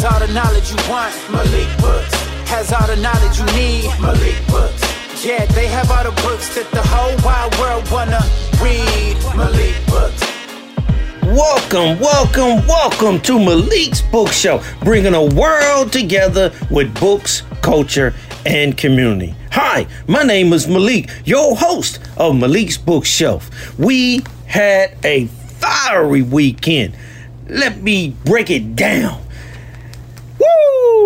Has all the knowledge you want. Malik Books. Has all the knowledge you need. Malik Books. Yeah, they have all the books that the whole wide world wanna read. Malik Books. Welcome, welcome, welcome to Malik's Book Show, bringing a world together with books, culture, and community. Hi, my name is Malik, your host of Malik's Bookshelf. We had a fiery weekend. Let me break it down.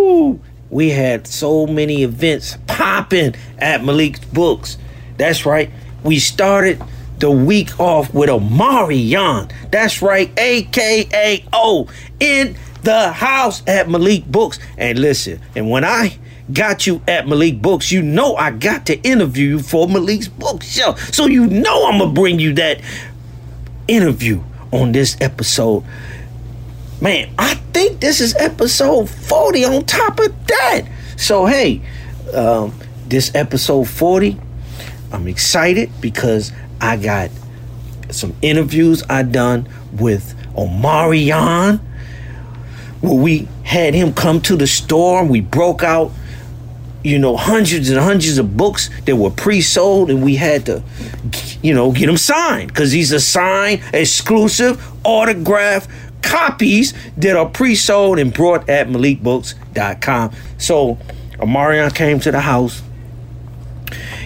Woo! We had so many events popping at Malik's Books. That's right. We started the week off with Omarion. That's right, aka O in the house at Malik Books. And listen, and when I got you at Malik Books, you know I got to interview you for Malik's book show. So you know I'm gonna bring you that interview on this episode. Man, I think this is episode 40 on top of that. So hey, um, this episode 40, I'm excited because I got some interviews I done with Omarion, where we had him come to the store and we broke out, you know, hundreds and hundreds of books that were pre-sold, and we had to, you know, get them signed because he's a signed, exclusive, autograph copies that are pre-sold and brought at MalikBooks.com. So Omarion came to the house,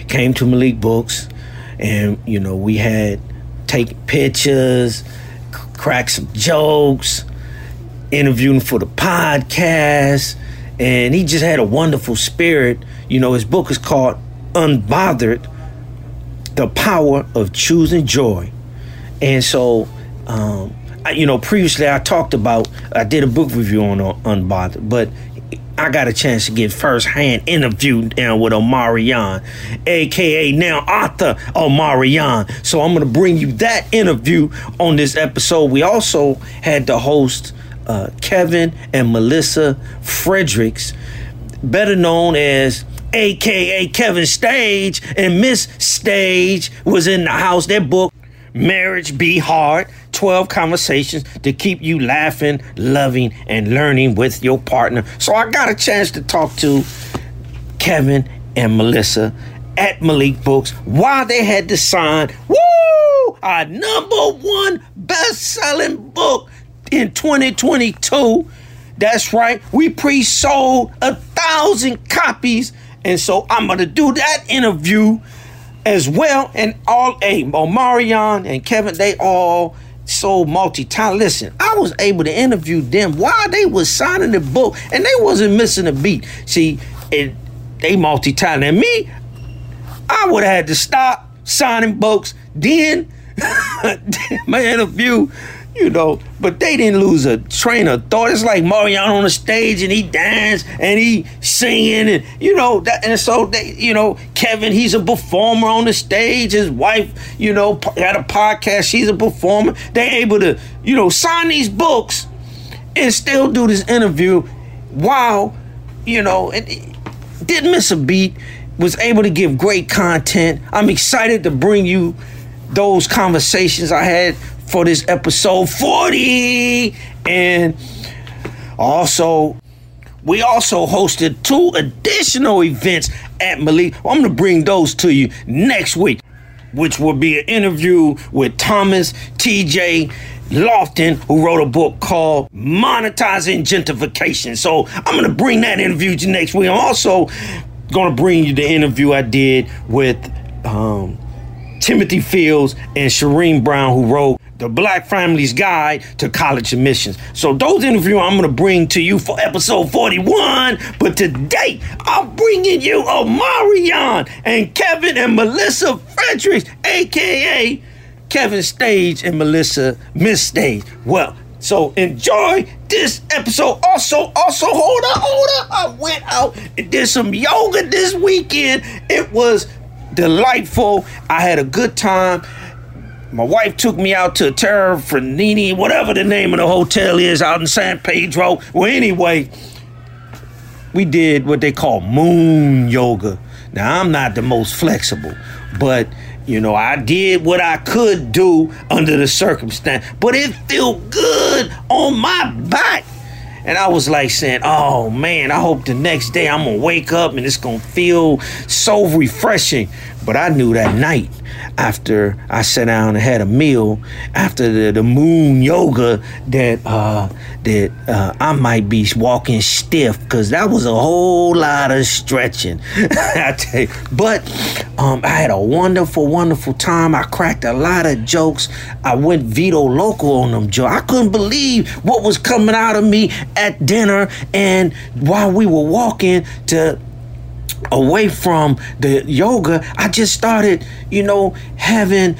came to Malik Books and you know we had take pictures, crack some jokes, interviewing for the podcast, and he just had a wonderful spirit. You know, his book is called Unbothered: The Power of Choosing Joy, and so. Um, you know, previously I talked about I did a book review on Unbothered, but I got a chance to get first-hand interview down with Omarion, aka now author Omarion. So I'm gonna bring you that interview on this episode. We also had the host uh, Kevin and Melissa Fredericks, better known as aka KevOnStage and Miss Stage was in the house. Their book Marriage Be Hard 12 Conversations to Keep You Laughing, Loving, and Learning with Your Partner. So I got a chance to talk to Kevin and Melissa at Malik Books while they had to sign, woo, our number one best selling book in 2022. That's right, we pre sold a thousand copies. And so I'm going to do that interview as well. And all, hey, Omarion and Kevin, they all so multi-talented. Listen, I was able to interview them while they was signing the book, and they wasn't missing a beat. See, they multi-talented. And me, I would have had to stop signing books, then my interview you know, but they didn't lose a train of thought. It's like Omarion on the stage and he dance and he singing and you know that and so they you know Kevin he's a performer on the stage. His wife you know got a podcast. She's a performer. They able to you know sign these books and still do this interview while you know and didn't miss a beat. Was able to give great content. I'm excited to bring you those conversations I had for this episode 40. And also, we also hosted two additional events at Malik. I'm going to bring those to you next week, which will be an interview with Thomas TJ Lofton, who wrote a book called Monetizing Gentrification. So I'm going to bring that interview to you next week. I'm also going to bring you the interview I did with um, Timothy Fields and Shereem Brown, who wrote the Black Family's Guide to College Admissions. So those interviews I'm going to bring to you for episode 41. But today, I'm bringing you Omarion and Kevin and Melissa Fredericks, a.k.a. KevOnStage and Melissa Miss Stage. Well, so enjoy this episode. Also, also, hold up, hold up. I went out and did some yoga this weekend. It was delightful. I had a good time. My wife took me out to Terra Fernini, whatever the name of the hotel is out in San Pedro. Well, anyway, we did what they call moon yoga. Now, I'm not the most flexible, but you know, I did what I could do under the circumstance, but it felt good on my back. And I was like saying, oh man, I hope the next day I'm gonna wake up and it's gonna feel so refreshing. But I knew that night after I sat down and had a meal after the, the moon yoga that uh, that uh, I might be walking stiff because that was a whole lot of stretching. I tell you. But um, I had a wonderful, wonderful time. I cracked a lot of jokes. I went veto local on them jokes. I couldn't believe what was coming out of me at dinner and while we were walking to away from the yoga, I just started, you know, having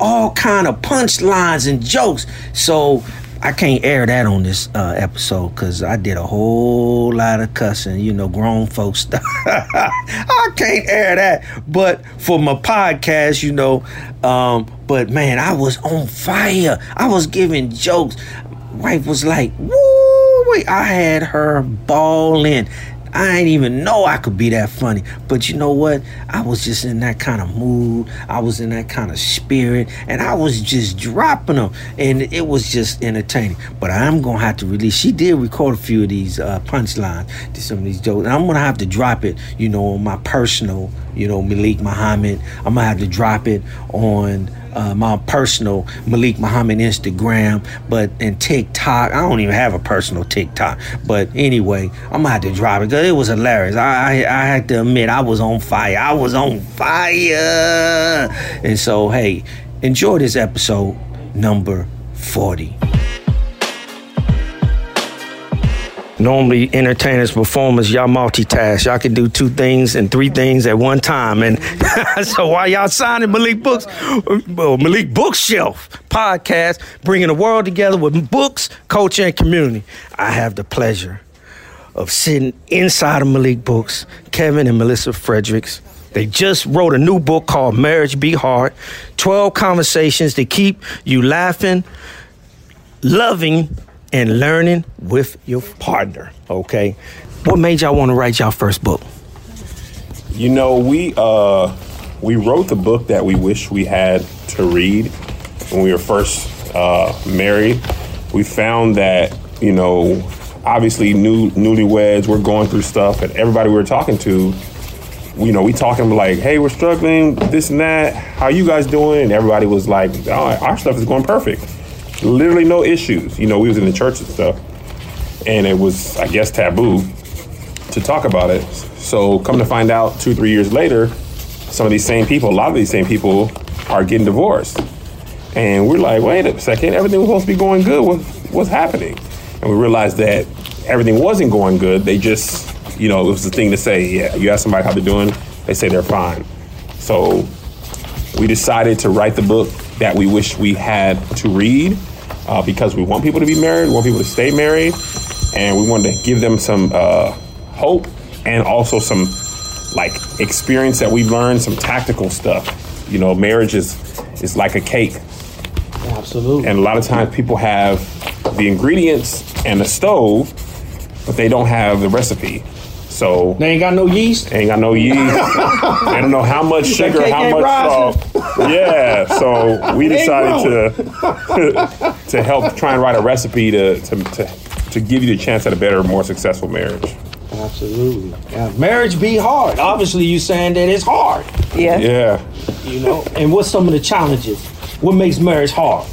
all kind of punchlines and jokes. So I can't air that on this uh, episode because I did a whole lot of cussing, you know, grown folks stuff. I can't air that. But for my podcast, you know, um, but man, I was on fire. I was giving jokes. Wife was like, woo, wait, I had her bawling. I ain't even know I could be that funny. But you know what? I was just in that kind of mood. I was in that kind of spirit. And I was just dropping them. And it was just entertaining. But I'm going to have to release. She did record a few of these uh, punchlines to some of these jokes. And I'm going to have to drop it, you know, on my personal, you know, Malik Muhammad. I'm going to have to drop it on uh, my personal Malik Muhammad Instagram, but and TikTok. I don't even have a personal TikTok, but anyway, I'm gonna have to drop it because it was hilarious. I, I I had to admit I was on fire. I was on fire, and so hey, enjoy this episode number forty. Normally entertainers, performers, y'all multitask. Y'all can do two things and three things at one time. And so while y'all signing Malik Books, well, Malik Bookshelf podcast, bringing the world together with books, culture, and community, I have the pleasure of sitting inside of Malik Books, Kevin and Melissa Fredericks. They just wrote a new book called Marriage Be Hard 12 conversations to keep you laughing, loving, and learning with your partner. Okay, what made y'all want to write y'all first book? You know, we uh, we wrote the book that we wish we had to read when we were first uh, married. We found that you know, obviously, new newlyweds, we're going through stuff, and everybody we were talking to, you know, we talking like, "Hey, we're struggling, this and that. How you guys doing?" And everybody was like, oh, "Our stuff is going perfect." Literally no issues. You know, we was in the church and stuff, and it was, I guess, taboo to talk about it. So come to find out, two, three years later, some of these same people, a lot of these same people, are getting divorced, and we're like, wait a second, everything was supposed to be going good. What, what's happening? And we realized that everything wasn't going good. They just, you know, it was the thing to say. Yeah, you ask somebody how they're doing, they say they're fine. So we decided to write the book that we wish we had to read uh, because we want people to be married, we want people to stay married, and we wanted to give them some uh, hope and also some like experience that we've learned, some tactical stuff. You know, marriage is is like a cake. Absolutely. And a lot of times people have the ingredients and the stove, but they don't have the recipe. So they ain't got no yeast. Ain't got no yeast. I don't know how much sugar, how much salt. Yeah. So we decided to to help try and write a recipe to, to to to give you the chance at a better, more successful marriage. Absolutely. Yeah. Marriage be hard. Obviously, you saying that it's hard. Yeah. Yeah. You know. And what's some of the challenges? What makes marriage hard?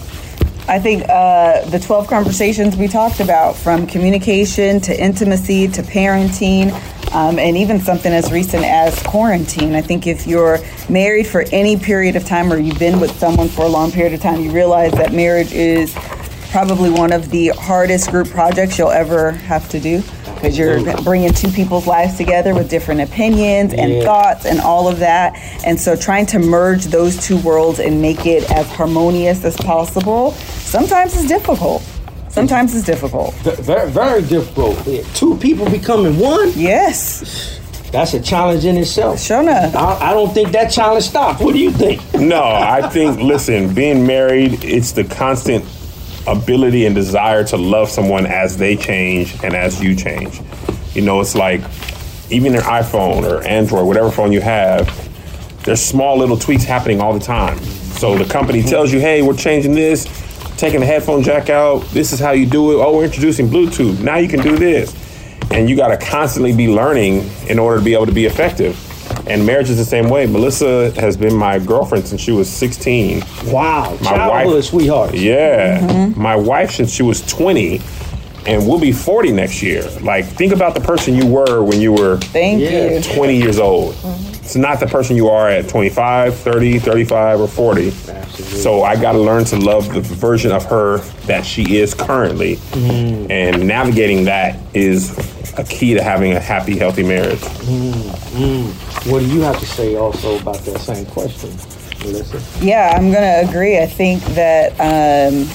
I think uh, the 12 conversations we talked about, from communication to intimacy to parenting, um, and even something as recent as quarantine. I think if you're married for any period of time or you've been with someone for a long period of time, you realize that marriage is probably one of the hardest group projects you'll ever have to do because you're bringing two people's lives together with different opinions and yeah. thoughts and all of that. And so trying to merge those two worlds and make it as harmonious as possible sometimes is difficult. Sometimes it's difficult. Very, very difficult. Two people becoming one. Yes. That's a challenge in itself. Sure enough. I, I don't think that challenge stopped. What do you think? No, I think, listen, being married, it's the constant ability and desire to love someone as they change and as you change. You know, it's like even your iPhone or Android, whatever phone you have, there's small little tweaks happening all the time. So the company tells you, hey, we're changing this. Taking the headphone jack out. This is how you do it. Oh, we're introducing Bluetooth. Now you can do this. And you got to constantly be learning in order to be able to be effective. And marriage is the same way. Melissa has been my girlfriend since she was 16. Wow, My childhood wife- sweetheart. Yeah. Mm-hmm. My wife since she was 20 and we'll be 40 next year. Like think about the person you were when you were Thank Yeah. you. 20 years old. Mm-hmm. It's not the person you are at 25, 30, 35 or 40. Absolutely. So I got to learn to love the version of her that she is currently. Mm-hmm. And navigating that is a key to having a happy, healthy marriage. What do you have to say also about that same question, Melissa? Yeah, I'm going to agree. I think that, um,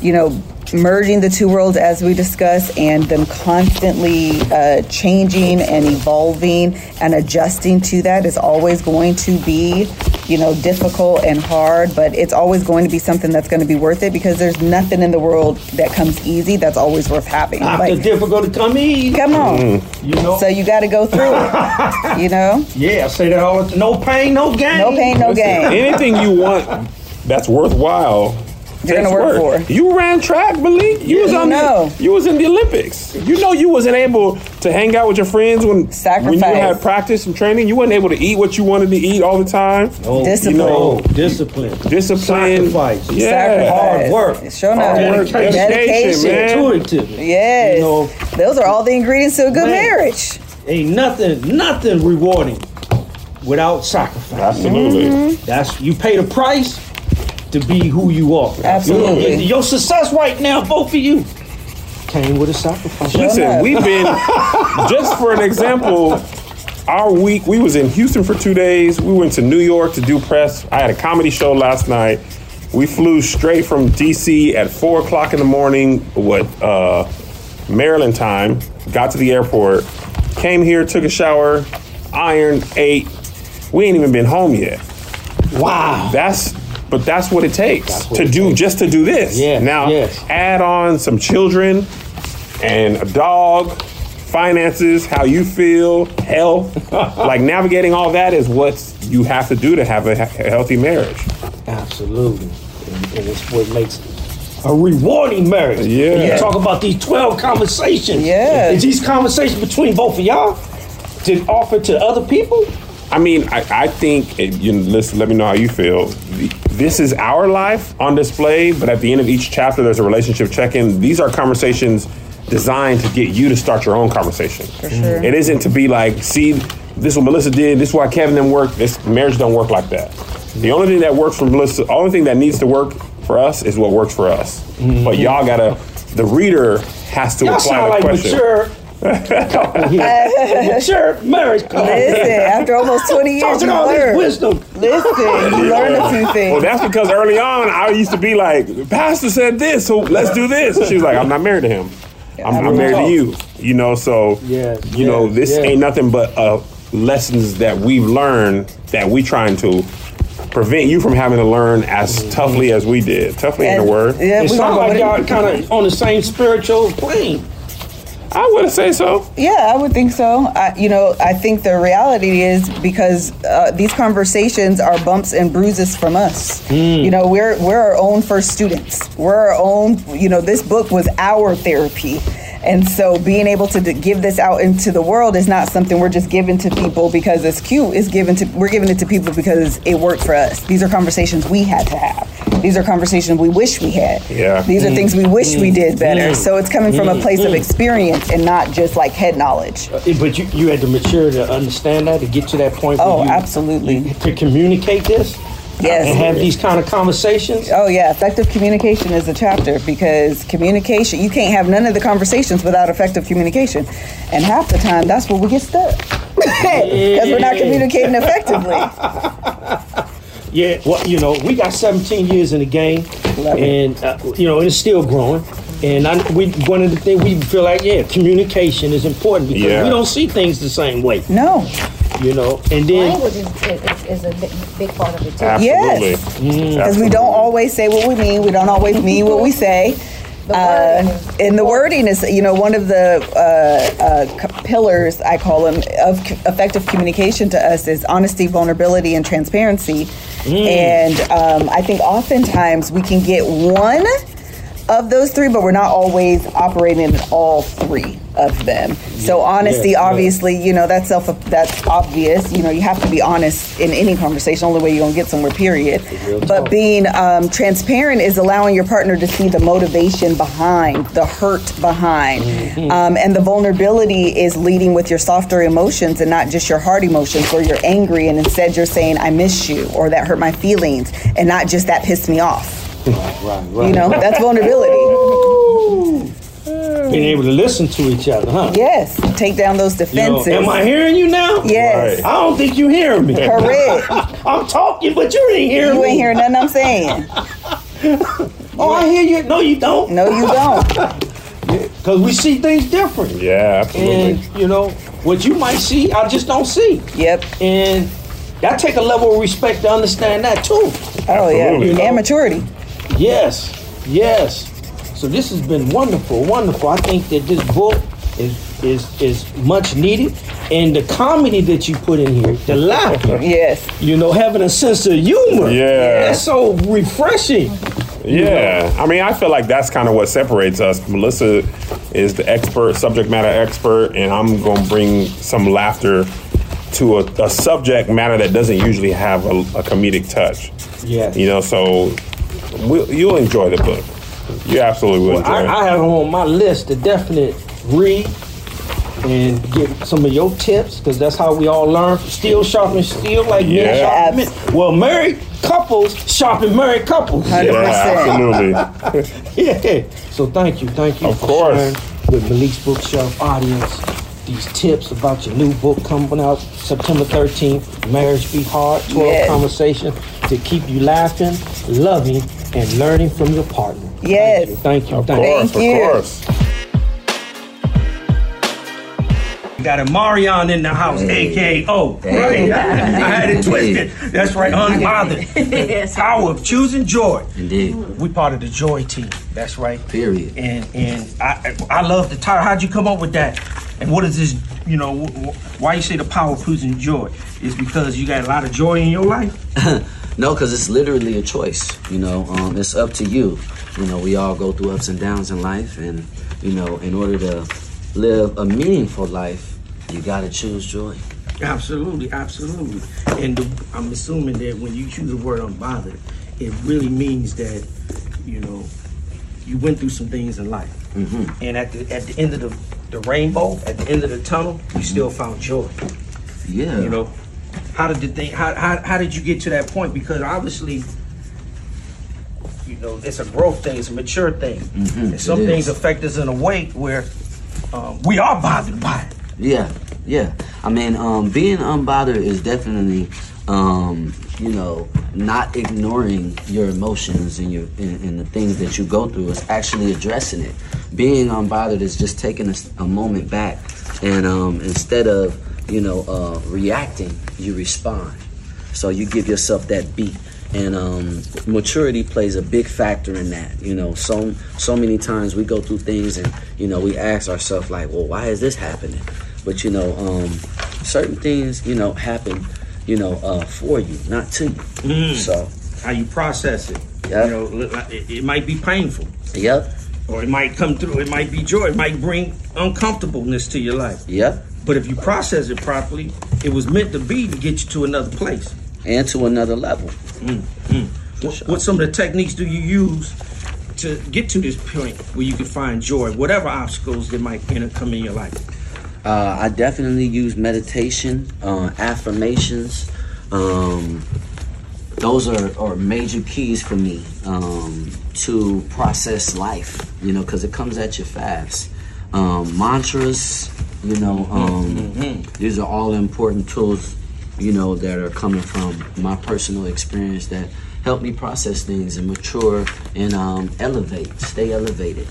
you know, merging the two worlds as we discuss and them constantly uh, changing and evolving and adjusting to that is always going to be, you know, difficult and hard, but it's always going to be something that's going to be worth it because there's nothing in the world that comes easy that's always worth having. After Like, difficult to come easy. come on. You know? So you got to go through it, you know? yeah, I say that all the time. No pain, no gain. No pain, no gain. Anything you want that's worthwhile. You're gonna takes work for. You ran track, Malik. You was on know. the, you was in the Olympics. You know you wasn't able to hang out with your friends when when you had practice and training. You wasn't able to eat what you wanted to eat all the time. No, Discipline. You know, discipline. discipline. Sacrifice. Yeah. Sacrifice. Hard work. Sure enough. Hard work, dedication, man. Intuitive. Yes. You know, Those are all the ingredients to a good Man. marriage. ain't nothing, nothing rewarding without sacrifice. Absolutely. Mm-hmm. That's you pay the price to be who you are. Absolutely. Your, your success right now, both of you, came with a sacrifice. Listen, we've been just for an example. Our week, we was in Houston for two days. We went to New York to do press. I had a comedy show last night. We flew straight from DC at four o'clock in the morning, what uh, Maryland time. Got to the airport, came here, took a shower, ironed, ate. We ain't even been home yet. Wow. That's but that's what it takes what to it do takes. just to do this. Yeah, Now yes. add on some children and a dog, finances, how you feel, health. like navigating all that is what you have to do to have a, a healthy marriage. Absolutely. And, and it's what makes a rewarding marriage. Yeah. And you talk about these 12 conversations. Yeah. Is these conversations between both of y'all to offer to other people? I mean, I, I think, it, you know, listen, let me know how you feel. This is our life on display, but at the end of each chapter, there's a relationship check in. These are conversations designed to get you to start your own conversation. For sure. It isn't to be like, see, this is what Melissa did, this is why Kevin didn't work. This marriage don't work like that. The only thing that works for Melissa, the only thing that needs to work for us is what works for us. Mm-hmm. But y'all gotta, the reader has to Y'all apply sound the like question. mature couple here. mature marriage couple. Listen, after almost 20 years, Talking you all this wisdom. Listen, you learn a few things. Well, that's because early on I used to be like, Pastor said this, so let's do this. She was like, I'm not married to him. I'm, I'm married to you. You know, so Yes, you know, this yes. ain't nothing but uh, lessons that we've learned that we trying to prevent you from having to learn as toughly as we did. Toughly in the word. Yeah, It we sounds gonna like y'all kind of on the same spiritual plane. I would say so. Yeah, I would think so. I, you know, I think the reality is because uh, these conversations are bumps and bruises from us. You know, we're we're our own first students. We're our own. You know, this book was our therapy. And so being able to d- give this out into the world is not something we're just giving to people because it's cute. It's given to we're giving it to people because it worked for us. These are conversations we had to have. These are conversations we wish we had. Yeah. These are mm. things we wish we mm. did better. Mm. So it's coming from a place of experience and not just like head knowledge. Uh, But you, you had the maturity to understand that, to get to that point. where Oh, you- absolutely. you- to communicate this. Yes. And have these kind of conversations. Oh yeah, effective communication is a chapter because communication you can't have none of the conversations without effective communication, and half the time that's where we get stuck because we're not communicating effectively. Yeah, well, you know, we got 17 years in the game, Love it. and uh, you know, it's still growing. And I, we, one of the things we feel like, yeah, communication is important because Yeah. we don't see things the same way, No, you know. And then, Language is, is, is a big, big part of it too. Absolutely. Yes. Mm. because we don't always say what we mean. We don't always mean what we say. The Uh, and the wording is, you know, one of the uh, uh, pillars, I call them, of c- effective communication to us is honesty, vulnerability, and transparency. And um, I think oftentimes we can get one of those three, but we're not always operating in all three of them. So honesty, Yeah, yeah. obviously, you know that's self that's obvious. You know, you have to be honest in any conversation. Only way you're gonna get somewhere. Period. But being um, transparent is allowing your partner to see the motivation behind, the hurt behind, Mm-hmm. um, and the vulnerability is leading with your softer emotions and not just your hard emotions, where you're angry and instead you're saying "I miss you" or "That hurt my feelings," and not just "That pissed me off." Right, right. You know, that's vulnerability. Being able to listen to each other, huh? Yes, take down those You know, defenses. am I hearing you now? Yes, Right. I don't think you hearing me. correct. I'm talking, but you ain't hearing You me. ain't hearing nothing I'm saying. Oh, I hear you. No, you don't. No, you don't. Because we see things different. Yeah, absolutely. And, you know, what you might see, I just don't see. Yep. And that take a level of respect to understand that, too. Oh yeah. Absolutely. And maturity. Yes, yes. So this has been wonderful, wonderful. I think that this book is is is much needed, and the comedy that you put in here, the laughter, Yes. you know, having a sense of humor, Yeah. that's so refreshing. Yeah, I mean, I feel like that's kind of what separates us. Melissa is the expert, subject matter expert, and I'm going to bring some laughter to a, a subject matter that doesn't usually have a, a comedic touch. Yeah. You know, so we'll, you'll enjoy the book. You absolutely will Well, I, enjoy I it. have on my list to definite read and get some of your tips because that's how we all learn. Steel sharpen steel, like men Yeah. sharpen men. Well, married couples sharpen married couples. Yeah, 100%. absolutely. Yeah. So thank you, thank you Of for course. sharing with Malik's Bookshelf audience these tips about your new book coming out September 13th, Marriage Be Hard, 12 Yes. conversations to keep you laughing, loving, and learning from your partner. Yes. Thank you, Of thank you. course, Thank you. of course. We got Omarion in the house, aka O. Right? I had it twisted. That's right, unbothered. yes. Power of choosing joy. Indeed. We part of the joy team. That's right. Period. And and I I love the title. How'd you come up with that? And what is this? You know, wh- wh- why you say the power of choosing joy? Is because you got a lot of joy in your life. No, because it's literally a choice. You know, um, it's up to you. You know, we all go through ups and downs in life, and you know, in order to live a meaningful life, you got to choose joy. Absolutely, absolutely. And the, I'm assuming that when you choose the word unbothered, it really means that you know you went through some things in life, and at the at the end of the the rainbow, at the end of the tunnel, you still found joy. Yeah. You know, how did the thing? How, how how did you get to that point? Because obviously, you know, it's a growth thing, it's a mature thing, and some things is. affect us in a way where um, we are bothered by it. Yeah, yeah. I mean, um, being unbothered is definitely, um, you know, not ignoring your emotions and your and, and the things that you go through. It's actually addressing it. Being unbothered is just taking a moment back, and um, instead of you know uh, reacting, you respond. So you give yourself that beat. And um, maturity plays a big factor in that. You know, so so many times we go through things and you know we ask ourselves like, well, why is this happening? But you know, um, certain things you know happen, you know, uh, for you, not to you. So, How you process it. Yeah. You know, it, it might be painful, yep, or it might come through. It might be joy. It might bring uncomfortableness to your life. yep, But if you process it properly, it was meant to be to get you to another place. and to another level. What, what some of the techniques do you use to get to this point where you can find joy, whatever obstacles that might come in your life? Uh, I definitely use meditation, uh, affirmations. Um, those are, are major keys for me um, to process life, you know, because it comes at you fast. Um, mantras, you know, um, these are all important tools, you know, that are coming from my personal experience that help me process things and mature and um, elevate, stay elevated.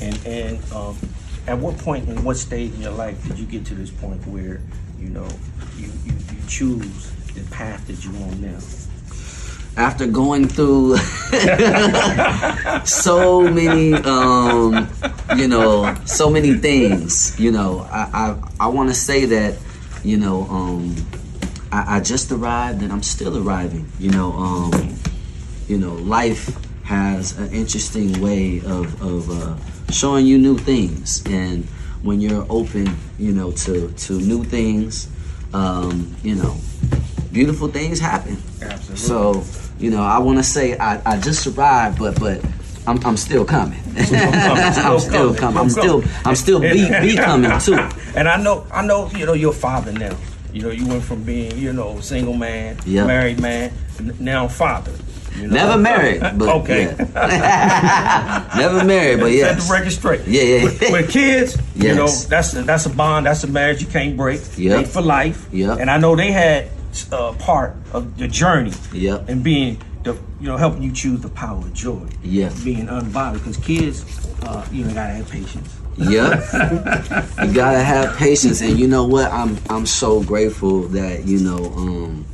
And and um, at what point in what stage in your life did you get to this point where you know you, you, you choose the path that you want now? After going through so many um you know so many things you know i i, I want to say that you know um I, I just arrived and I'm still arriving. You know, um, you know, life has an interesting way of, of uh, showing you new things, and when you're open, you know, to to new things, um, you know, beautiful things happen. Absolutely. So, you know, I want to say I, I just arrived, but but I'm, I'm still coming. I'm still coming. I'm still I'm still be, be coming too. And I know, I know, you know, you're father now. You know, you went from being, you know, single man, Yep. married man, now father. You know? Never married, but okay. yeah. Never married, but yeah. Set the record straight. Yeah, yeah. With, with kids, you know, that's a, that's a bond, that's a marriage you can't break. They for life. Yeah. And I know they had uh, part of the journey. Yep. And being the, you know, helping you choose the power of joy. Yeah. Being unbothered, because kids, uh, you know, gotta have patience. Yep. you gotta have patience, and you know what? I'm I'm so grateful that you know. Um,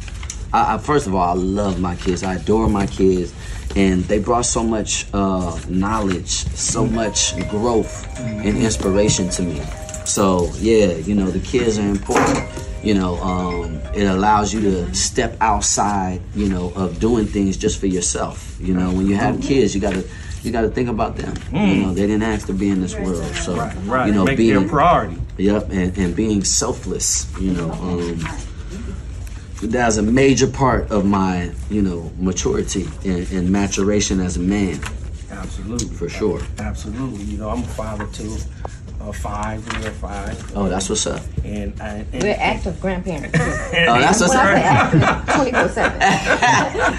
I, I first of all, I love my kids. I adore my kids, and they brought so much uh, knowledge, so much growth and inspiration to me. So yeah, you know, the kids are important. You know, um, it allows you to step outside, you know, of doing things just for yourself. You know, when you have kids, you gotta you gotta think about them. You know, they didn't ask to be in this world, so Right. you know, Make being their priority. Yep, and, and being selfless, you know, um, that's a major part of my, you know, maturity and, and maturation as a man, Absolutely. for sure. Absolutely. You know, I'm a father too. Uh, five, we're five. Oh, that's what's up. And, I, and We're active grandparents. Oh, that's what's When I say up. 24 7.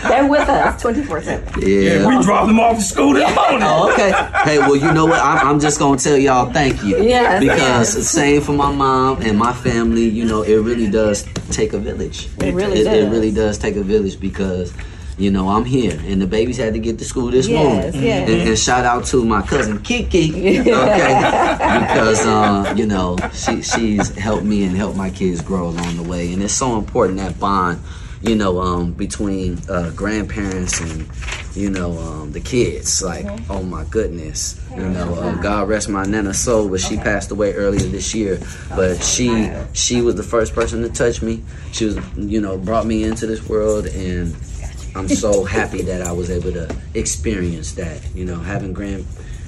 They're with us 24 7. Yeah, Yeah. we dropped them off to school this morning. Oh, okay. Hey, well, you know what? I'm, I'm just gonna tell y'all thank you. Yes, Because yes. same for my mom and my family. You know, it really does take a village. It really it, does. It really does take a village because. You know, I'm here, and the babies had to get to school this Yes, morning. yes. And, and shout out to my cousin Kiki, okay, because uh, you know she she's helped me and helped my kids grow along the way, and it's so important that bond, you know, um, between uh, grandparents and you know um, the kids. Like, oh my goodness, you know, uh, God rest my nana soul, but she passed away earlier this year. But she she was the first person to touch me. She was, you know, brought me into this world and. I'm so happy that I was able to experience that. You know, having grand,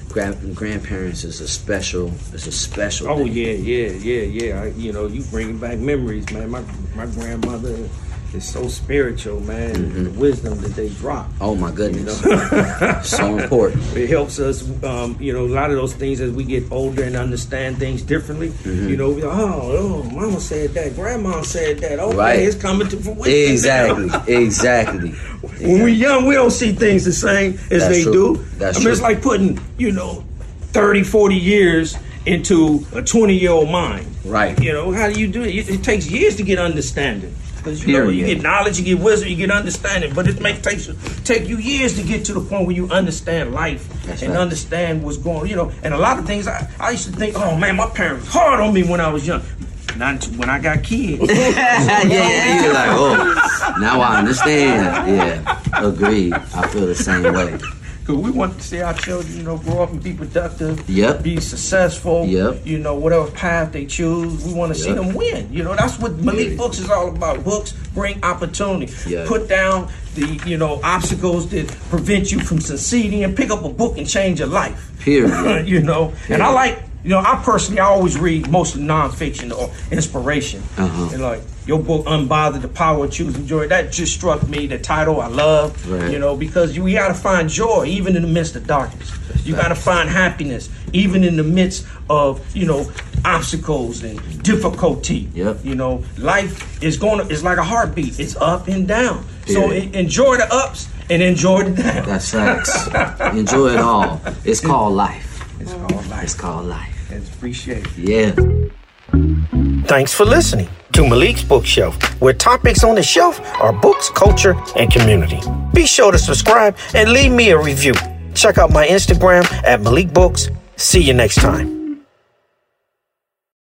grand grandparents is a special. It's a special. Oh thing. yeah, yeah, yeah, yeah. I, you know, you bringing back memories, man. My my grandmother is so spiritual, man. Mm-hmm. The wisdom that they drop. Oh my goodness, so important. It helps us, um, you know, a lot of those things as we get older and understand things differently. Mm-hmm. You know, we oh, oh, mama said that, grandma said that. Okay, Right. it's coming to fruition. Exactly, exactly. When we're young, we don't see things the same as That's they true. do. That's I mean, it's like putting, you know, 30, 40 years into a 20 year old mind. Right. You know, how do you do? It, it takes years to get understanding. Because you, know, you get knowledge, you get wisdom, you get understanding, but it may take take you years to get to the point where you understand life That's and right. understand what's going. You know, and a lot of things I, I used to think, oh man, my parents hard on me when I was young. Not when I got kids. yeah, yeah, you're like, oh, now I understand. Yeah, agreed. I feel the same way. Because we want to see our children, you know, grow up and be productive, Yep. be successful, Yep. you know, whatever path they choose. We want to see them win. You know, that's what Malik Yeah. Books is all about. Books bring opportunity. Yeah. Put down the, you know, obstacles that prevent you from succeeding and pick up a book and change your life. Period. you know, and I like, you know, I personally, I always read mostly nonfiction or inspiration. Uh-huh. And like your book, Unbothered, The Power of Choosing Joy, that just struck me. The title I love, Right. you know, because you, we got to find joy even in the midst of darkness. You got to find happiness even in the midst of, you know, obstacles and difficulty. Yep. You know, life is going to, it's like a heartbeat. It's up and down. So enjoy the ups and enjoy the downs. That's facts. Enjoy it all. It's called life. It's called life. It's called life. It's appreciated. Yeah. Thanks for listening to Malik's Bookshelf, where topics on the shelf are books, culture, and community. Be sure to subscribe and leave me a review. Check out my Instagram at Malik Books. See you next time.